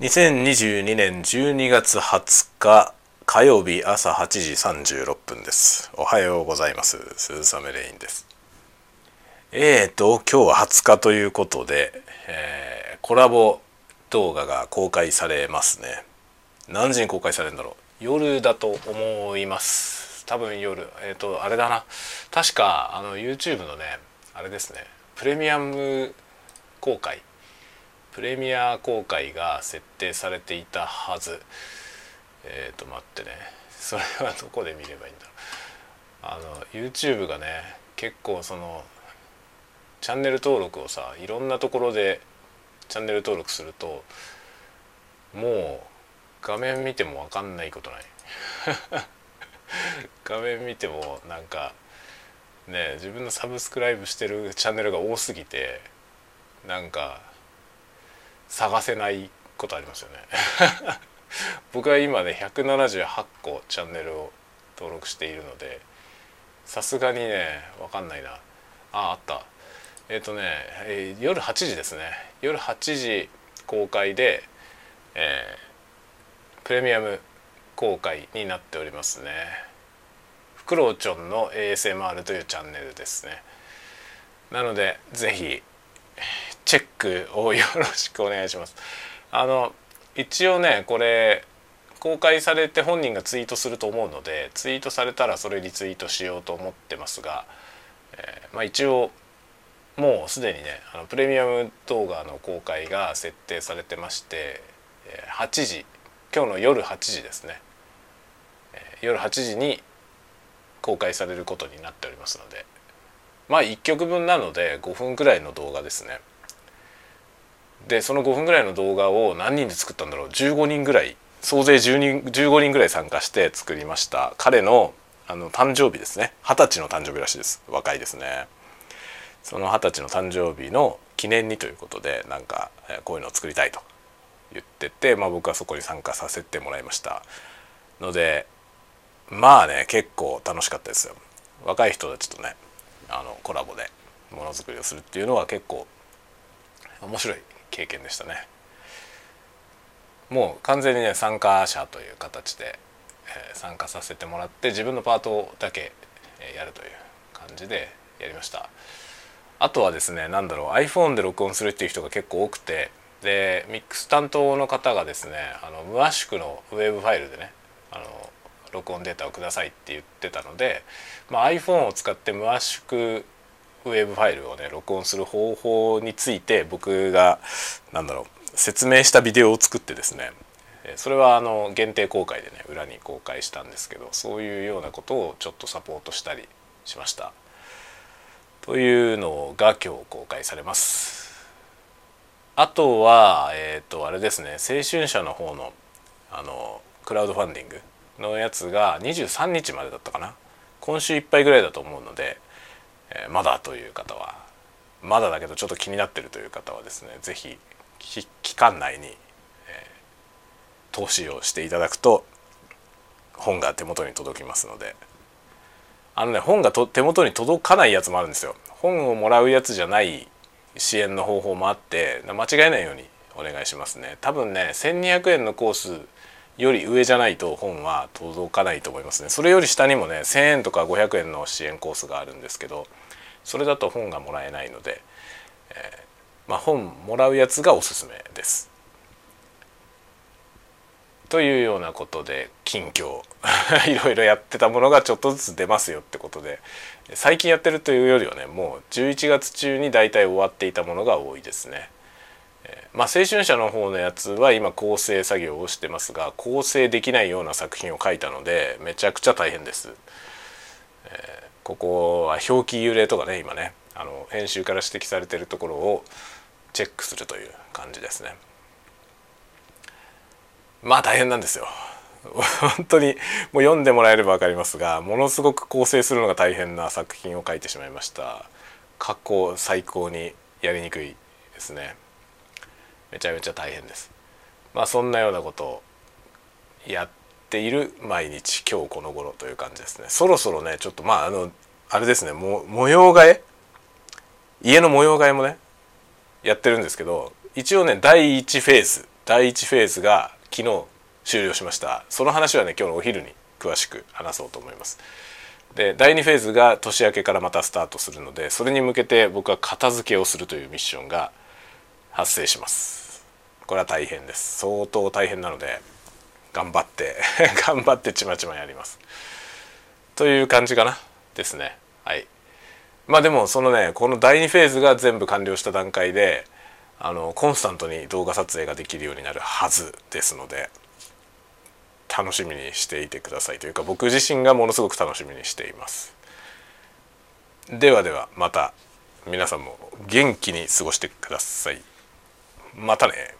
2022年12月20日火曜日朝8時36分です。おはようございます。鈴雨レインです。えーと今日は20日ということで、えー、コラボ動画が公開されますね。何時に公開されるんだろう。夜だと思います。多分夜。えっ、ー、とあれだな。確かあの YouTube のねあれですね。プレミアム公開プレミア公開が設定されていたはず。えっ、ー、と待ってね。それはどこで見ればいいんだろう。あの YouTube がね結構そのチャンネル登録をさいろんなところでチャンネル登録するともう画面見ても分かんないことない。画面見てもなんかね自分のサブスクライブしてるチャンネルが多すぎてなんか探せないことありますよね。僕は今ね178個チャンネルを登録しているのでさすがにね分かんないな。ああった。えっ、ー、とね、えー、夜8時ですね。夜8時公開で、えー、プレミアム公開になっておりますね。フクロウチョンの ASMR というチャンネルですね。なので是非チェックをよろしくお願いします。あの一応ねこれ公開されて本人がツイートすると思うのでツイートされたらそれリツイートしようと思ってますが、えー、まあ、一応もうすでにねあのプレミアム動画の公開が設定されてまして8時今日の夜8時ですね。夜8時に公開されることになっておりますのでまあ1曲分なので5分くらいの動画ですね。でその5分ぐらいの動画を何人で作ったんだろう。15人ぐらい。総勢10人15人ぐらい参加して作りました。彼のあの誕生日ですね。二十歳の誕生日らしいです。若いですね。その二十歳の誕生日の記念にということでなんかこういうのを作りたいと言ってて、まあ、僕はそこに参加させてもらいました。のでまあね結構楽しかったですよ。若い人たちとねあのコラボでものづくりをするっていうのは結構面白い経験でしたね。もう完全にね参加者という形で、えー、参加させてもらって自分のパートだけ、え、やるという感じでやりました。あとはですね何だろう iPhone で録音するっていう人が結構多くてでミックス担当の方がですねあの無圧縮のウェブファイルでねあの録音データをくださいって言ってたので、まあ、iPhone を使って無圧縮ウェブファイルをね録音する方法について僕が何だろう説明したビデオを作ってですねそれはあの限定公開でね裏に公開したんですけどそういうようなことをちょっとサポートしたりしました。というのが今日公開されます。あとはえっ、ー、とあれですね青春社の方のあのクラウドファンディングのやつが23日までだったかな今週いっぱいぐらいだと思うので、えー、まだという方はまだだけどちょっと気になってるという方はですね是非期間内に、えー、投資をしていただくと本が手元に届きますので。あのね本がと手元に届かないやつもあるんですよ。本をもらうやつじゃない支援の方法もあって間違えないようにお願いしますね。多分ね1200円のコースより上じゃないと本は届かないと思いますねそれより下にもね1,000円とか500円の支援コースがあるんですけどそれだと本がもらえないので、えー、まあ、本もらうやつがおすすめです。というようなことで近況 いろいろやってたものがちょっとずつ出ますよってことで最近やってるというよりはねもう11月中に大体終わっていたものが多いですね。まあ、青春社の方のやつは今構成作業をしてますが構成できないような作品を書いたのでめちゃくちゃ大変です。えー、ここは表記揺れとかね今ねあの編集から指摘されてるところをチェックするという感じですね。まあ大変なんですよ。本当にもう読んでもらえれば分かりますがものすごく構成するのが大変な作品を書いてしまいました過去最高にやりにくいですねめちゃめちゃ大変です。まあそんなようなことをやっている毎日今日この頃という感じですね。そろそろねちょっとまああのあれですね。も模様替え？家の模様替えもねやってるんですけど一応ね第1フェーズ第1フェーズが昨日終了しました。その話はね今日のお昼に詳しく話そうと思います。で第2フェーズが年明けからまたスタートするのでそれに向けて僕は片付けをするというミッションが発生します。これは大変です。相当大変なので頑張って 頑張ってちまちまやります。という感じかな？ですね。はい。まあでもそのねこの第2フェーズが全部完了した段階であのコンスタントに動画撮影ができるようになるはずですので楽しみにしていてください。というか僕自身がものすごく楽しみにしています。ではではまた皆さんも元気に過ごしてください。またね。